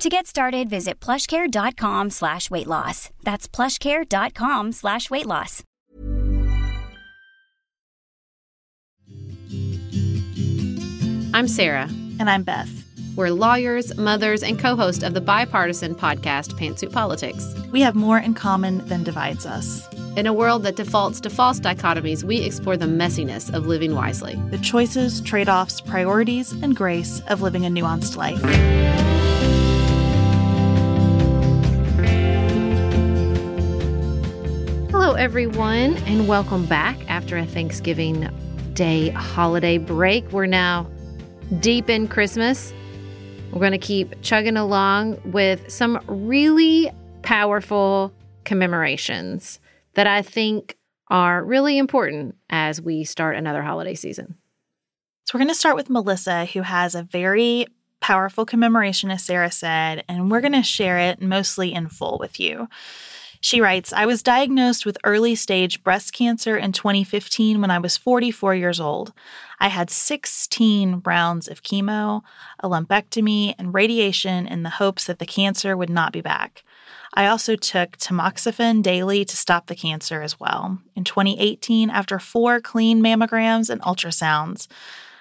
To get started, visit plushcare.com slash weight loss. That's plushcare.com slash weight loss. I'm Sarah. And I'm Beth. We're lawyers, mothers, and co host of the bipartisan podcast Pantsuit Politics. We have more in common than divides us. In a world that defaults to false dichotomies, we explore the messiness of living wisely, the choices, trade offs, priorities, and grace of living a nuanced life. Everyone, and welcome back after a Thanksgiving Day holiday break. We're now deep in Christmas. We're going to keep chugging along with some really powerful commemorations that I think are really important as we start another holiday season. So, we're going to start with Melissa, who has a very powerful commemoration, as Sarah said, and we're going to share it mostly in full with you. She writes I was diagnosed with early stage breast cancer in 2015 when I was 44 years old. I had 16 rounds of chemo, a lumpectomy, and radiation in the hopes that the cancer would not be back. I also took tamoxifen daily to stop the cancer as well. In 2018, after four clean mammograms and ultrasounds,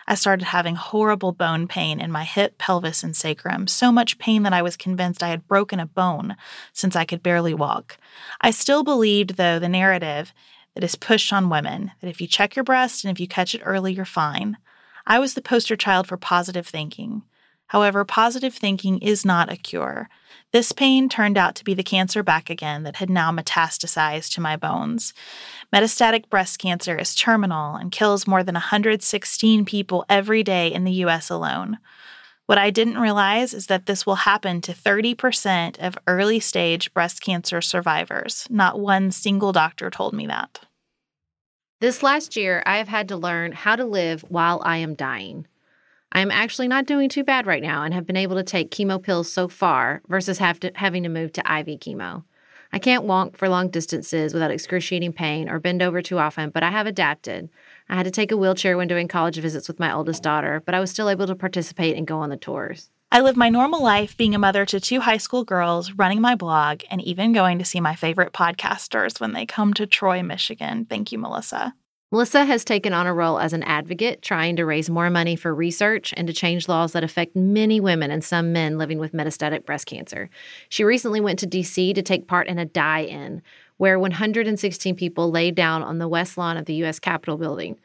I started having horrible bone pain in my hip, pelvis, and sacrum, so much pain that I was convinced I had broken a bone since I could barely walk. I still believed, though, the narrative that is pushed on women that if you check your breast and if you catch it early, you're fine. I was the poster child for positive thinking. However, positive thinking is not a cure. This pain turned out to be the cancer back again that had now metastasized to my bones. Metastatic breast cancer is terminal and kills more than 116 people every day in the US alone. What I didn't realize is that this will happen to 30% of early stage breast cancer survivors. Not one single doctor told me that. This last year, I have had to learn how to live while I am dying. I am actually not doing too bad right now and have been able to take chemo pills so far versus have to, having to move to IV chemo. I can't walk for long distances without excruciating pain or bend over too often, but I have adapted. I had to take a wheelchair when doing college visits with my oldest daughter, but I was still able to participate and go on the tours. I live my normal life being a mother to two high school girls, running my blog, and even going to see my favorite podcasters when they come to Troy, Michigan. Thank you, Melissa. Melissa has taken on a role as an advocate, trying to raise more money for research and to change laws that affect many women and some men living with metastatic breast cancer. She recently went to DC to take part in a die in, where 116 people laid down on the west lawn of the U.S. Capitol building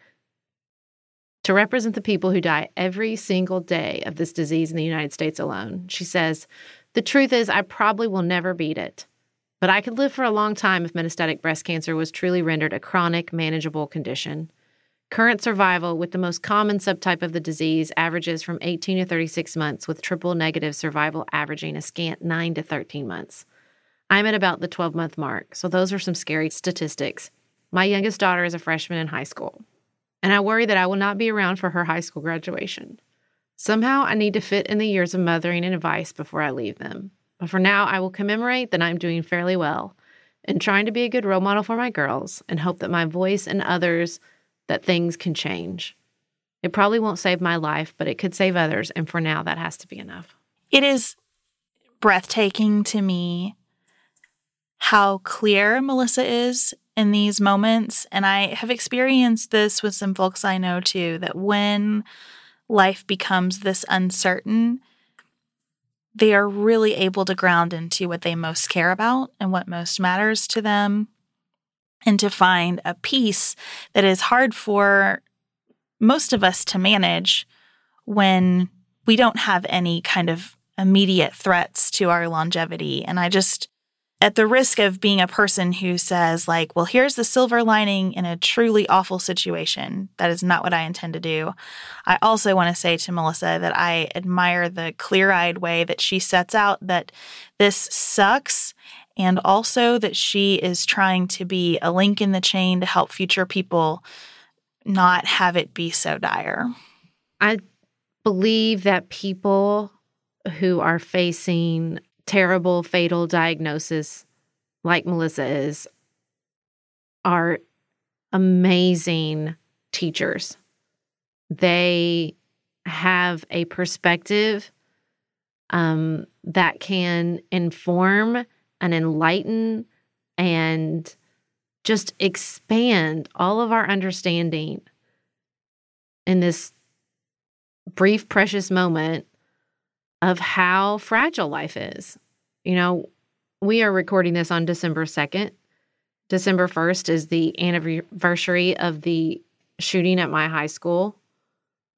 to represent the people who die every single day of this disease in the United States alone. She says, The truth is, I probably will never beat it. But I could live for a long time if metastatic breast cancer was truly rendered a chronic, manageable condition. Current survival with the most common subtype of the disease averages from 18 to 36 months, with triple negative survival averaging a scant 9 to 13 months. I'm at about the 12 month mark, so those are some scary statistics. My youngest daughter is a freshman in high school, and I worry that I will not be around for her high school graduation. Somehow I need to fit in the years of mothering and advice before I leave them. But for now, I will commemorate that I'm doing fairly well and trying to be a good role model for my girls and hope that my voice and others that things can change. It probably won't save my life, but it could save others. And for now, that has to be enough. It is breathtaking to me how clear Melissa is in these moments. And I have experienced this with some folks I know too that when life becomes this uncertain, they are really able to ground into what they most care about and what most matters to them, and to find a peace that is hard for most of us to manage when we don't have any kind of immediate threats to our longevity. And I just, at the risk of being a person who says, like, well, here's the silver lining in a truly awful situation, that is not what I intend to do. I also want to say to Melissa that I admire the clear eyed way that she sets out that this sucks and also that she is trying to be a link in the chain to help future people not have it be so dire. I believe that people who are facing terrible fatal diagnosis like Melissa is are amazing teachers. They have a perspective um, that can inform and enlighten and just expand all of our understanding in this brief, precious moment of how fragile life is. You know, we are recording this on December 2nd. December 1st is the anniversary of the shooting at my high school,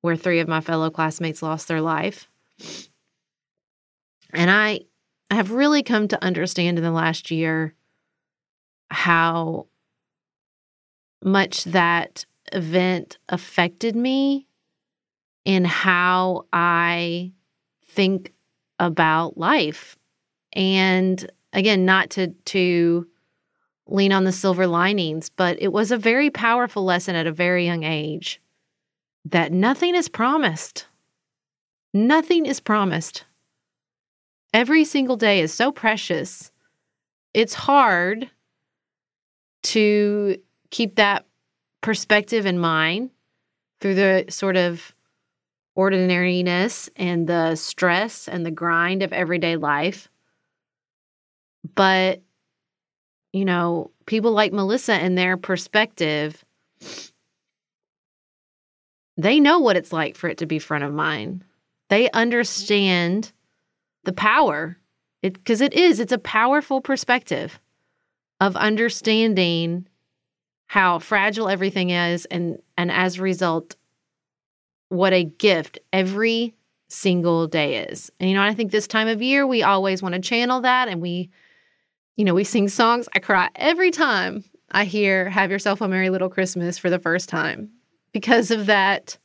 where three of my fellow classmates lost their life. And I have really come to understand in the last year how much that event affected me and how I think about life. And again, not to to lean on the silver linings, but it was a very powerful lesson at a very young age that nothing is promised. Nothing is promised. Every single day is so precious. It's hard to keep that perspective in mind through the sort of ordinariness and the stress and the grind of everyday life. But, you know, people like Melissa and their perspective, they know what it's like for it to be front of mind. They understand the power because it, it is it's a powerful perspective of understanding how fragile everything is and and as a result what a gift every single day is and you know i think this time of year we always want to channel that and we you know we sing songs i cry every time i hear have yourself a merry little christmas for the first time because of that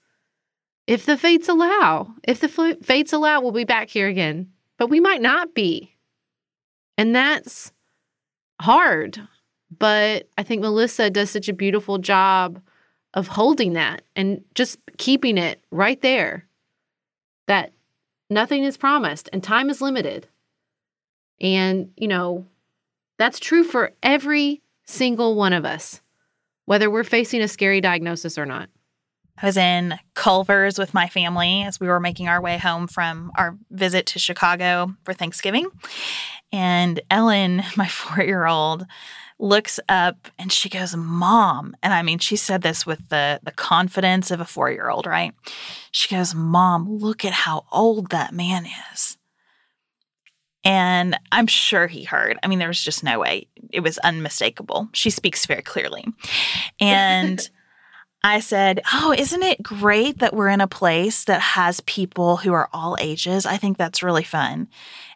if the fates allow if the fates allow we'll be back here again but we might not be. And that's hard. But I think Melissa does such a beautiful job of holding that and just keeping it right there that nothing is promised and time is limited. And, you know, that's true for every single one of us, whether we're facing a scary diagnosis or not. I was in Culver's with my family as we were making our way home from our visit to Chicago for Thanksgiving. And Ellen, my four year old, looks up and she goes, Mom. And I mean, she said this with the, the confidence of a four year old, right? She goes, Mom, look at how old that man is. And I'm sure he heard. I mean, there was just no way. It was unmistakable. She speaks very clearly. And I said, Oh, isn't it great that we're in a place that has people who are all ages? I think that's really fun.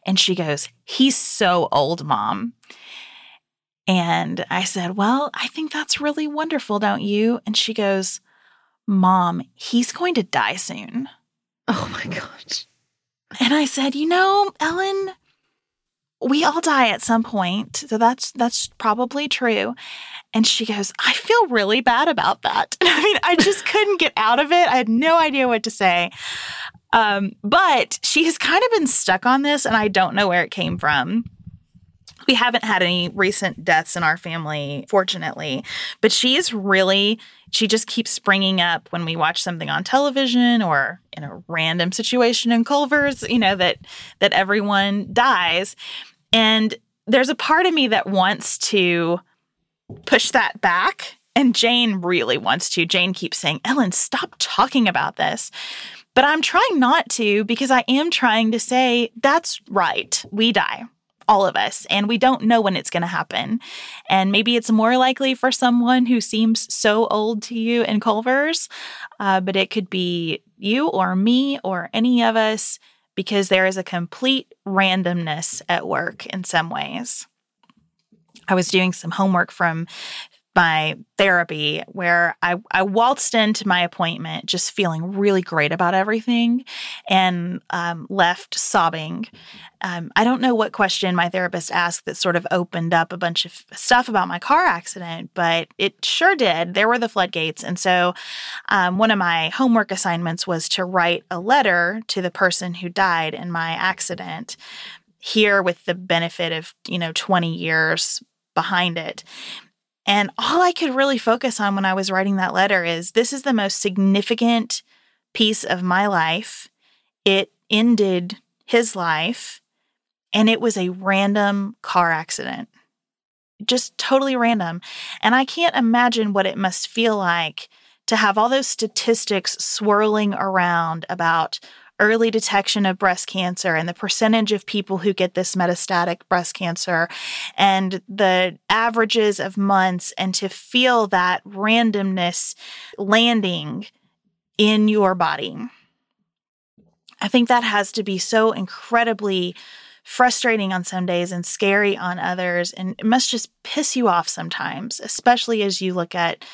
And she goes, He's so old, mom. And I said, Well, I think that's really wonderful, don't you? And she goes, Mom, he's going to die soon. Oh my gosh. And I said, You know, Ellen, we all die at some point. So that's that's probably true. And she goes, I feel really bad about that. I mean, I just couldn't get out of it. I had no idea what to say. Um, but she has kind of been stuck on this, and I don't know where it came from. We haven't had any recent deaths in our family, fortunately, but she is really, she just keeps springing up when we watch something on television or in a random situation in Culver's, you know, that, that everyone dies. And there's a part of me that wants to push that back. And Jane really wants to. Jane keeps saying, Ellen, stop talking about this. But I'm trying not to because I am trying to say, that's right. We die, all of us, and we don't know when it's going to happen. And maybe it's more likely for someone who seems so old to you in Culver's, uh, but it could be you or me or any of us because there is a complete randomness at work in some ways. I was doing some homework from my therapy where I, I waltzed into my appointment just feeling really great about everything and um, left sobbing. Um, I don't know what question my therapist asked that sort of opened up a bunch of stuff about my car accident, but it sure did. There were the floodgates. And so um, one of my homework assignments was to write a letter to the person who died in my accident here with the benefit of, you know, 20 years behind it. And all I could really focus on when I was writing that letter is this is the most significant piece of my life. It ended his life, and it was a random car accident. Just totally random. And I can't imagine what it must feel like to have all those statistics swirling around about early detection of breast cancer and the percentage of people who get this metastatic breast cancer and the averages of months and to feel that randomness landing in your body. I think that has to be so incredibly frustrating on some days and scary on others. And it must just piss you off sometimes, especially as you look at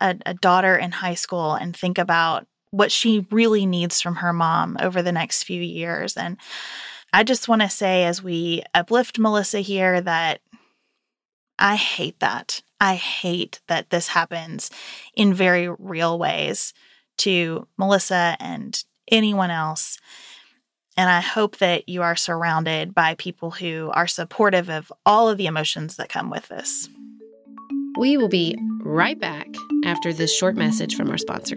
a, a daughter in high school and think about what she really needs from her mom over the next few years. And I just want to say, as we uplift Melissa here, that I hate that. I hate that this happens in very real ways to Melissa and anyone else. And I hope that you are surrounded by people who are supportive of all of the emotions that come with this. We will be right back after this short message from our sponsor.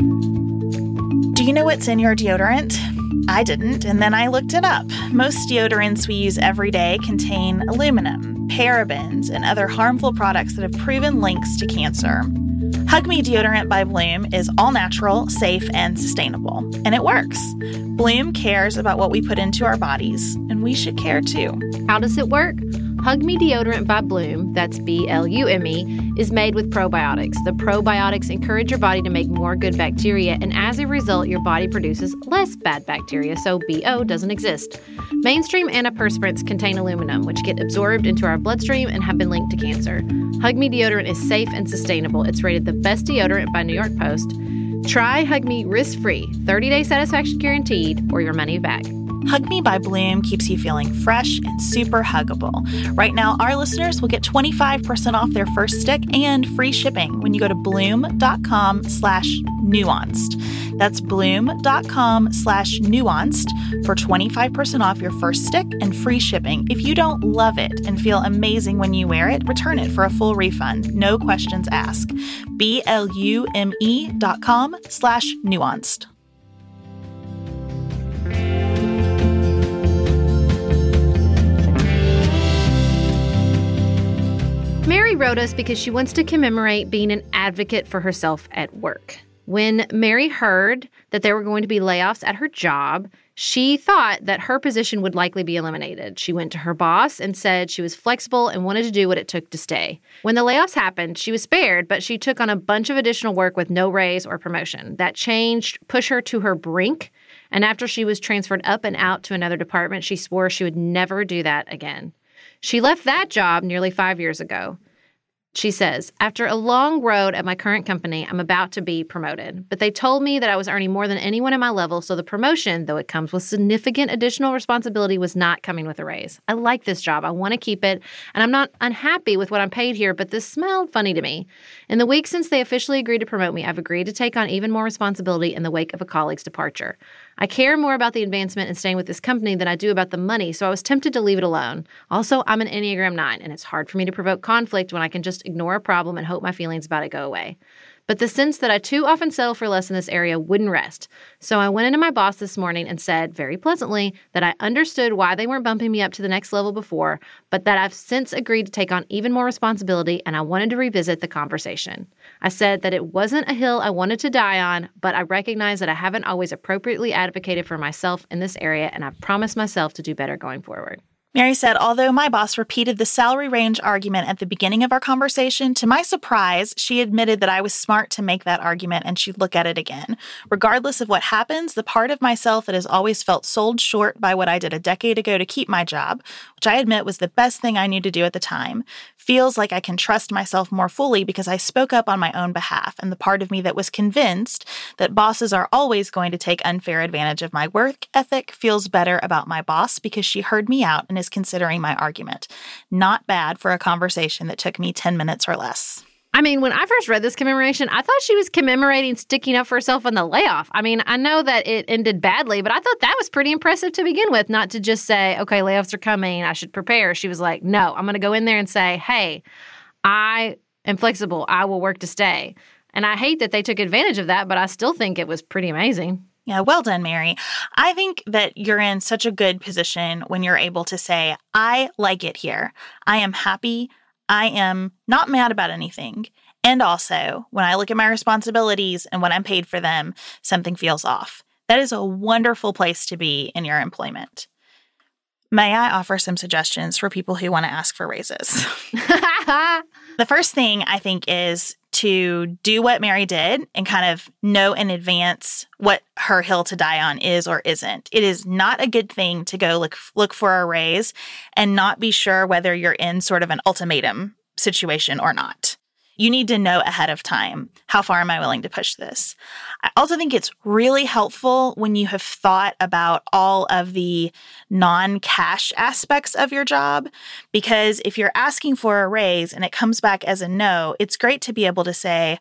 Do you know what's in your deodorant? I didn't, and then I looked it up. Most deodorants we use every day contain aluminum, parabens, and other harmful products that have proven links to cancer. Hug Me Deodorant by Blume is all natural, safe, and sustainable, and it works. Blume cares about what we put into our bodies, and we should care too. How does it work? Hug Me Deodorant by Blume, that's B L U M E, is made with probiotics. The probiotics encourage your body to make more good bacteria, and as a result, your body produces less bad bacteria, so BO doesn't exist. Mainstream antiperspirants contain aluminum, which get absorbed into our bloodstream and have been linked to cancer. Hug Me Deodorant is safe and sustainable. It's rated the best deodorant by New York Post. Try Hug Me risk free, 30 day satisfaction guaranteed, or your money back. Hug Me by Blume keeps you feeling fresh and super huggable. Right now, our listeners will get 25% off their first stick and free shipping when you go to blume.com slash nuanced. That's blume.com slash nuanced for 25% off your first stick and free shipping. If you don't love it and feel amazing when you wear it, return it for a full refund. No questions asked. B-L-U-M-E dot com slash nuanced. Mary wrote us because she wants to commemorate being an advocate for herself at work. When Mary heard that there were going to be layoffs at her job, she thought that her position would likely be eliminated. She went to her boss and said she was flexible and wanted to do what it took to stay. When the layoffs happened, she was spared, but she took on a bunch of additional work with no raise or promotion. That changed pushed her to her brink, and after she was transferred up and out to another department, she swore she would never do that again. She left that job nearly five years ago. She says, After a long road at my current company, I'm about to be promoted. But they told me that I was earning more than anyone at my level, so the promotion, though it comes with significant additional responsibility, was not coming with a raise. I like this job. I want to keep it, and I'm not unhappy with what I'm paid here, but this smelled funny to me. In the week since they officially agreed to promote me, I've agreed to take on even more responsibility in the wake of a colleague's departure. I care more about the advancement and staying with this company than I do about the money, so I was tempted to leave it alone. Also, I'm an Enneagram 9, and it's hard for me to provoke conflict when I can just ignore a problem and hope my feelings about it go away. But the sense that I too often settle for less in this area wouldn't rest. So I went into my boss this morning and said, very pleasantly, that I understood why they weren't bumping me up to the next level before, but that I've since agreed to take on even more responsibility and I wanted to revisit the conversation. I said that it wasn't a hill I wanted to die on, but I recognize that I haven't always appropriately advocated for myself in this area and I've promised myself to do better going forward. Mary said, although my boss repeated the salary range argument at the beginning of our conversation, to my surprise, she admitted that I was smart to make that argument and she'd look at it again. Regardless of what happens, the part of myself that has always felt sold short by what I did a decade ago to keep my job, which I admit was the best thing I knew to do at the time, feels like I can trust myself more fully because I spoke up on my own behalf. And the part of me that was convinced that bosses are always going to take unfair advantage of my work ethic feels better about my boss because she heard me out and is considering my argument. Not bad for a conversation that took me 10 minutes or less. I mean, when I first read this commemoration, I thought she was commemorating sticking up for herself in the layoff. I mean, I know that it ended badly, but I thought that was pretty impressive to begin with, not to just say, okay, layoffs are coming, I should prepare. She was like, no, I'm going to go in there and say, hey, I am flexible, I will work to stay. And I hate that they took advantage of that, but I still think it was pretty amazing. Yeah, well done, Mary. I think that you're in such a good position when you're able to say, I like it here. I am happy. I am not mad about anything. And also, when I look at my responsibilities and when I'm paid for them, something feels off. That is a wonderful place to be in your employment. May I offer some suggestions for people who want to ask for raises? the first thing I think is to do what Mary did and kind of know in advance what her hill to die on is or isn't. It is not a good thing to go look look for a raise and not be sure whether you're in sort of an ultimatum situation or not you need to know ahead of time how far am I willing to push this. I also think it's really helpful when you have thought about all of the non cash aspects of your job, because if you're asking for a raise and it comes back as a no, it's great to be able to say,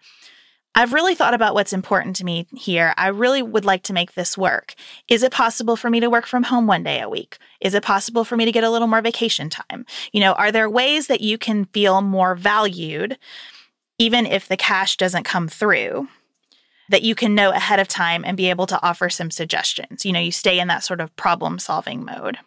I've really thought about what's important to me here. I really would like to make this work. Is it possible for me to work from home one day a week? Is it possible for me to get a little more vacation time? You know, are there ways that you can feel more valued? Even if the cash doesn't come through, that you can know ahead of time and be able to offer some suggestions. You know, you stay in that sort of problem solving mode.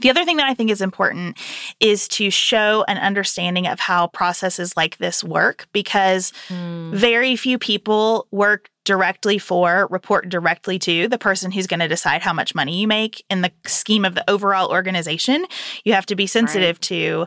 The other thing that I think is important is to show an understanding of how processes like this work because mm. very few people work directly for, report directly to the person who's going to decide how much money you make in the scheme of the overall organization. You have to be sensitive right. to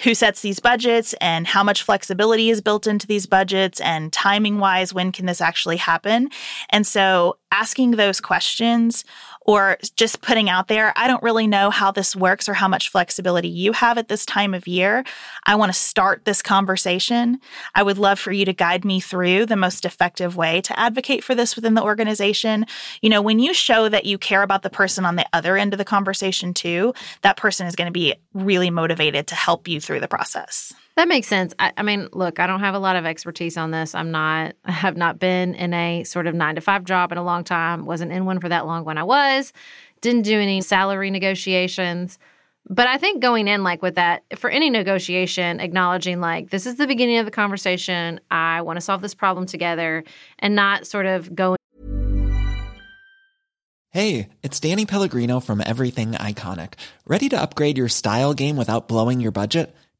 who sets these budgets and how much flexibility is built into these budgets and timing wise when can this actually happen? And so asking those questions or just putting out there, I don't really know how this works or how much flexibility you have at this time of year. I want to start this conversation. I would love for you to guide me through the most effective way to advocate for this within the organization. You know, when you show that you care about the person on the other end of the conversation too, that person is going to be really motivated to help you through the process. That makes sense. I, I, mean, look, I don't have a lot of expertise on this. I'm not, I have not been in a sort of nine to five job in a long time, wasn't in one for that long when I was, didn't do any salary negotiations. But I think going in like with that, for any negotiation, acknowledging like this is the beginning of the conversation, I want to solve this problem together and not sort of going. Hey, it's Danny Pellegrino from Everything Iconic. Ready to upgrade your style game without blowing your budget?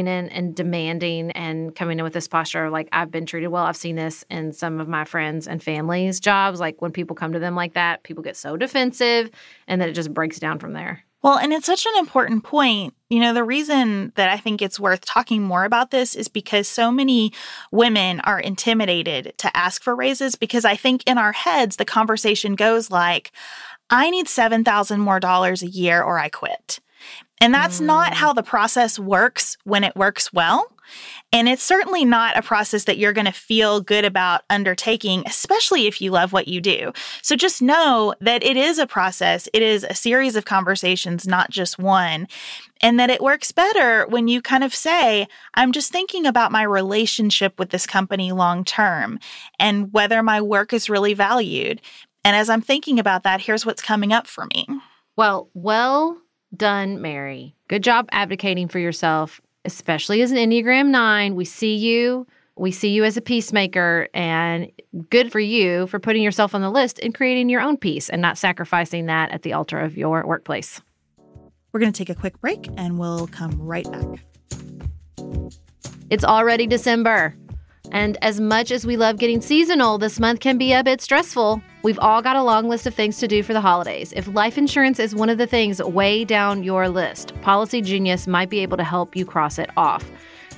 In and demanding and coming in with this posture like I've been treated well. I've seen this in some of my friends and family's jobs. Like when people come to them like that, people get so defensive and then it just breaks down from there. Well, and it's such an important point. You know, the reason that I think it's worth talking more about this is because so many women are intimidated to ask for raises because I think in our heads the conversation goes like, I need 7,000 more dollars a year or I quit. And that's mm. not how the process works when it works well. And it's certainly not a process that you're going to feel good about undertaking, especially if you love what you do. So just know that it is a process, it is a series of conversations, not just one. And that it works better when you kind of say, I'm just thinking about my relationship with this company long term and whether my work is really valued. And as I'm thinking about that, here's what's coming up for me. Well, well done, Mary. Good job advocating for yourself especially as an Enneagram 9. We see you. We see you as a peacemaker, and good for you for putting yourself on the list and creating your own peace and not sacrificing that at the altar of your workplace. We're going to take a quick break and we'll come right back. It's already December. And as much as we love getting seasonal, this month can be a bit stressful. We've all got a long list of things to do for the holidays. If life insurance is one of the things way down your list, Policy Genius might be able to help you cross it off.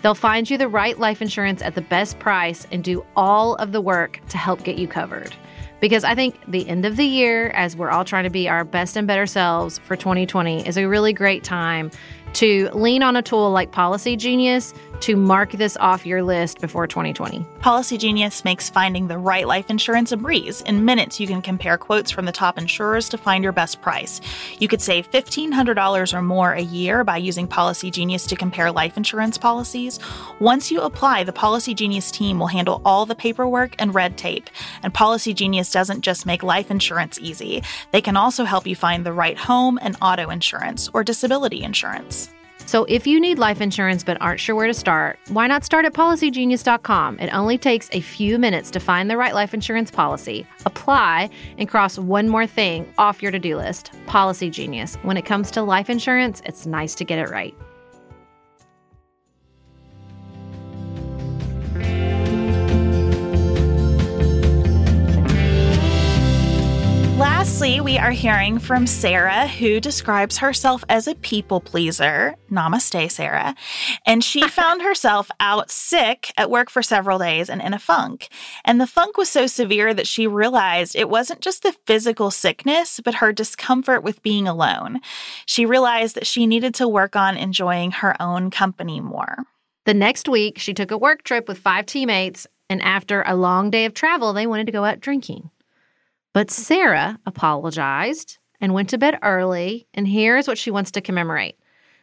They'll find you the right life insurance at the best price and do all of the work to help get you covered. Because I think the end of the year, as we're all trying to be our best and better selves for 2020, is a really great time to lean on a tool like Policy Genius to mark this off your list before 2020. Policy Genius makes finding the right life insurance a breeze. In minutes, you can compare quotes from the top insurers to find your best price. You could save $1,500 or more a year by using Policy Genius to compare life insurance policies. Once you apply, the Policy Genius team will handle all the paperwork and red tape. And Policy Genius doesn't just make life insurance easy, they can also help you find the right home and auto insurance or disability insurance. So if you need life insurance but aren't sure where to start, why not start at policygenius.com? It only takes a few minutes to find the right life insurance policy, apply, and cross one more thing off your to do list Policy Genius. When it comes to life insurance, it's nice to get it right. Lastly, we are hearing from Sarah, who describes herself as a people pleaser. Namaste, Sarah. And she found herself out sick at work for several days and in a funk. And the funk was so severe that she realized it wasn't just the physical sickness, but her discomfort with being alone. She realized that she needed to work on enjoying her own company more. The next week, she took a work trip with five teammates, and after a long day of travel, they wanted to go out drinking. But Sarah apologized and went to bed early, and here's what she wants to commemorate.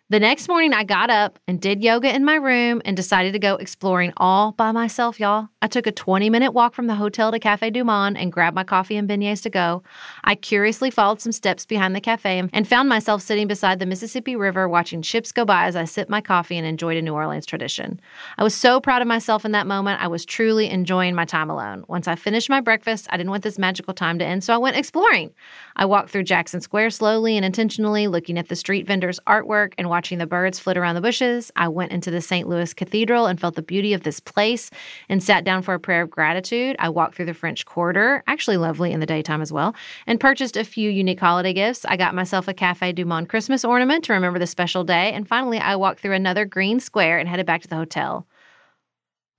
The next morning, I got up and did yoga in my room and decided to go exploring all by myself, y'all. I took a 20 minute walk from the hotel to Cafe Du Monde and grabbed my coffee and beignets to go. I curiously followed some steps behind the cafe and found myself sitting beside the Mississippi River watching ships go by as I sipped my coffee and enjoyed a New Orleans tradition. I was so proud of myself in that moment. I was truly enjoying my time alone. Once I finished my breakfast, I didn't want this magical time to end, so I went exploring. I walked through Jackson Square slowly and intentionally, looking at the street vendors' artwork and watching the birds flit around the bushes. I went into the St. Louis Cathedral and felt the beauty of this place and sat down for a prayer of gratitude. I walked through the French Quarter, actually lovely in the daytime as well, and purchased a few unique holiday gifts. I got myself a Cafe Du Monde Christmas ornament to remember the special day. And finally, I walked through another green square and headed back to the hotel.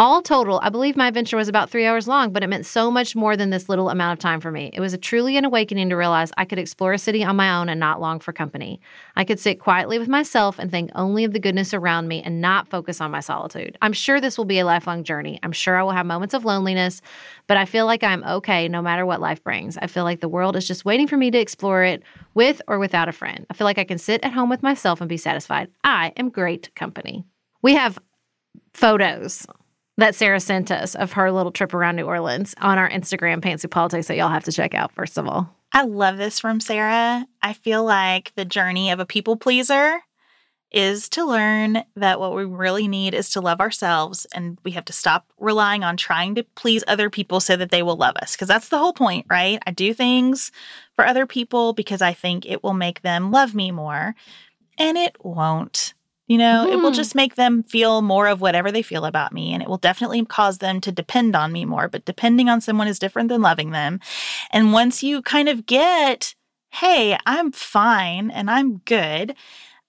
All total, I believe my adventure was about three hours long, but it meant so much more than this little amount of time for me. It was a truly an awakening to realize I could explore a city on my own and not long for company. I could sit quietly with myself and think only of the goodness around me and not focus on my solitude. I'm sure this will be a lifelong journey. I'm sure I will have moments of loneliness, but I feel like I'm okay no matter what life brings. I feel like the world is just waiting for me to explore it with or without a friend. I feel like I can sit at home with myself and be satisfied. I am great company. We have photos that Sarah sent us of her little trip around New Orleans on our Instagram, Pantsuit Politics, that y'all have to check out, first of all. I love this from Sarah. I feel like the journey of a people pleaser is to learn that what we really need is to love ourselves and we have to stop relying on trying to please other people so that they will love us because that's the whole point, right? I do things for other people because I think it will make them love me more and it won't. You know, mm-hmm. it will mm-hmm. just make them feel more of whatever they feel about me. And it will definitely cause them to depend on me more. But depending on someone is different than loving them. And once you kind of get, hey, I'm fine and I'm good,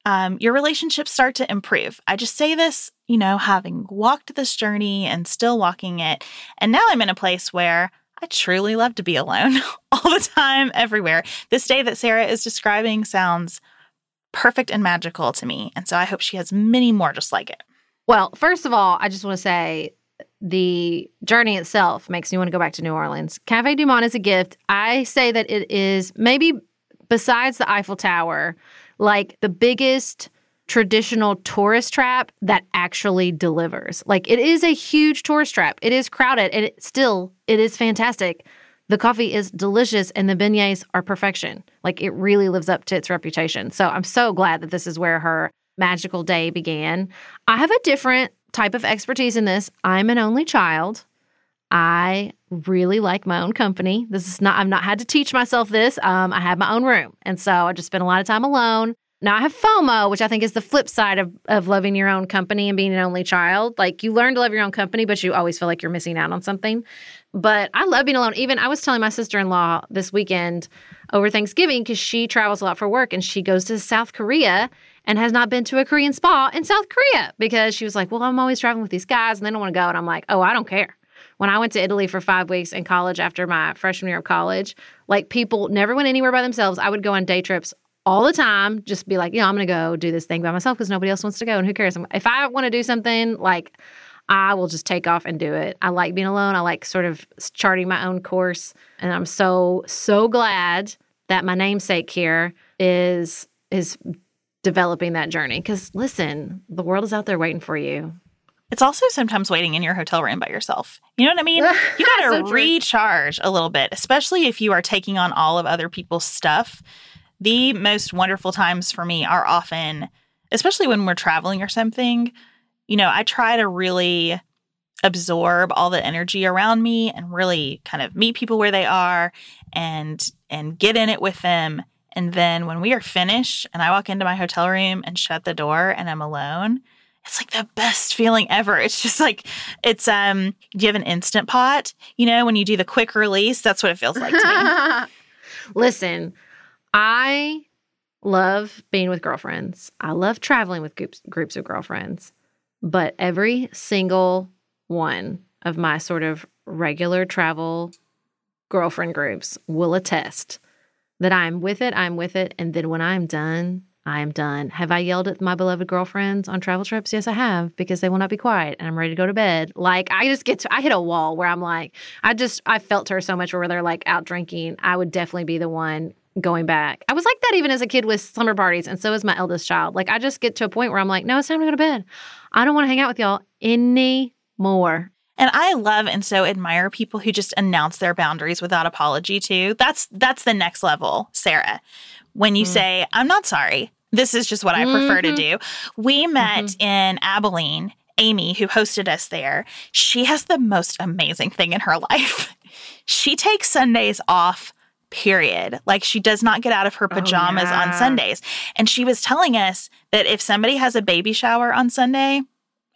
um, your relationships start to improve. I just say this, you know, having walked this journey and still walking it. And now I'm in a place where I truly love to be alone all the time, everywhere. This day that Sarah is describing sounds perfect and magical to me. And so I hope she has many more just like it. Well, first of all, I just want to say the journey itself makes me want to go back to New Orleans. Cafe Du Monde is a gift. I say that it is maybe besides the Eiffel Tower, like the biggest traditional tourist trap that actually delivers. Like it is a huge tourist trap. It is crowded and it still it is fantastic. The coffee is delicious and the beignets are perfection. Like it really lives up to its reputation. So I'm so glad that this is where her magical day began. I have a different type of expertise in this. I'm an only child. I really like my own company. This is not, I've not had to teach myself this. Um, I have my own room. And so I just spend a lot of time alone. Now I have FOMO, which I think is the flip side of, of loving your own company and being an only child. Like you learn to love your own company, but you always feel like you're missing out on something. But I love being alone. Even I was telling my sister in law this weekend over Thanksgiving because she travels a lot for work and she goes to South Korea and has not been to a Korean spa in South Korea because she was like, Well, I'm always traveling with these guys and they don't want to go. And I'm like, Oh, I don't care. When I went to Italy for five weeks in college after my freshman year of college, like people never went anywhere by themselves. I would go on day trips all the time, just be like, you know, I'm going to go do this thing by myself because nobody else wants to go. And who cares? If I want to do something, like, I will just take off and do it. I like being alone. I like sort of charting my own course. And I'm so, so glad that my namesake here is is developing that journey. Because listen, the world is out there waiting for you. It's also sometimes waiting in your hotel room by yourself. You know what I mean? You got to so recharge a little bit, especially if you are taking on all of other people's stuff. The most wonderful times for me are often, especially when we're traveling or something, you know, I try to really absorb all the energy around me and really kind of meet people where they are and and get in it with them and then when we are finished and I walk into my hotel room and shut the door and I'm alone, it's like the best feeling ever. It's just like it's um you have an instant pot, you know, when you do the quick release, that's what it feels like to me. Listen, I love being with girlfriends. I love traveling with groups groups of girlfriends. But every single one of my sort of regular travel girlfriend groups will attest that I'm with it, I'm with it. And then when I'm done, I am done. Have I yelled at my beloved girlfriends on travel trips? Yes, I have because they will not be quiet and I'm ready to go to bed. Like I just get to, I hit a wall where I'm like, I just, I felt her so much where they're like out drinking. I would definitely be the one going back. I was like that even as a kid with slumber parties. And so is my eldest child. Like I just get to a point where I'm like, no, it's time to go to bed. I don't want to hang out with y'all anymore. And I love and so admire people who just announce their boundaries without apology too. That's that's the next level, Sarah. When you mm. say, "I'm not sorry. This is just what I prefer mm-hmm. to do." We met mm-hmm. in Abilene. Amy, who hosted us there, she has the most amazing thing in her life. she takes Sundays off period. Like she does not get out of her oh, pajamas oh, yeah. on Sundays. And she was telling us that if somebody has a baby shower on Sunday,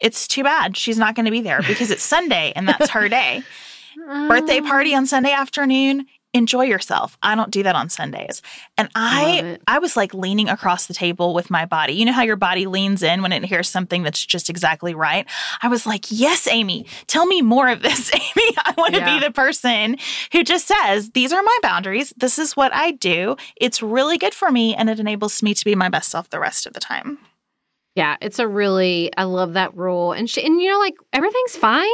it's too bad she's not going to be there because it's Sunday and that's her day. Birthday party on Sunday afternoon, enjoy yourself. I don't do that on Sundays. And I I was like leaning across the table with my body. You know how your body leans in when it hears something that's just exactly right? I was like, "Yes, Amy, tell me more of this, Amy. I want to yeah. be the person who just says, "These are my boundaries. This is what I do. It's really good for me and it enables me to be my best self the rest of the time." Yeah, it's a really I love that rule. And she and you know like everything's fine.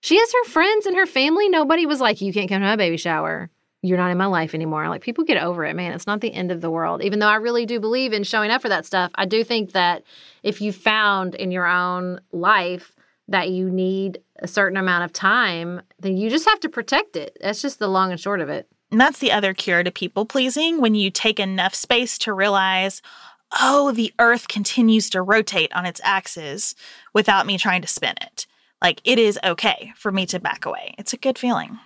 She has her friends and her family. Nobody was like, "You can't come to my baby shower. You're not in my life anymore." Like people get over it, man. It's not the end of the world. Even though I really do believe in showing up for that stuff, I do think that if you found in your own life that you need a certain amount of time, then you just have to protect it. That's just the long and short of it. And that's the other cure to people pleasing when you take enough space to realize, oh, the earth continues to rotate on its axis without me trying to spin it. Like it is okay for me to back away. It's a good feeling.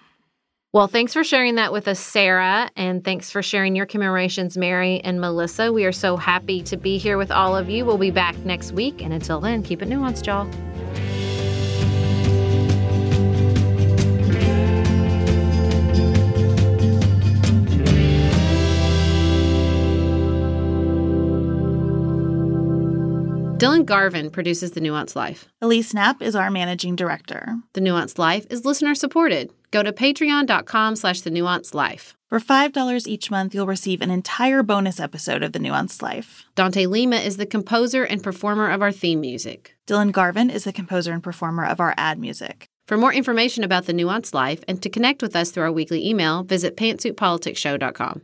Well, thanks for sharing that with us, Sarah. And thanks for sharing your commemorations, Mary and Melissa. We are so happy to be here with all of you. We'll be back next week. And until then, keep it nuanced, y'all. Dylan Garvin produces The Nuanced Life. Elise Knapp is our managing director. The Nuanced Life is listener supported. Go to patreon.com slash the nuanced life. For $5 each month, you'll receive an entire bonus episode of The Nuanced Life. Dante Lima is the composer and performer of our theme music. Dylan Garvin is the composer and performer of our ad music. For more information about The Nuanced Life and to connect with us through our weekly email, visit pantsuitpoliticsshow.com.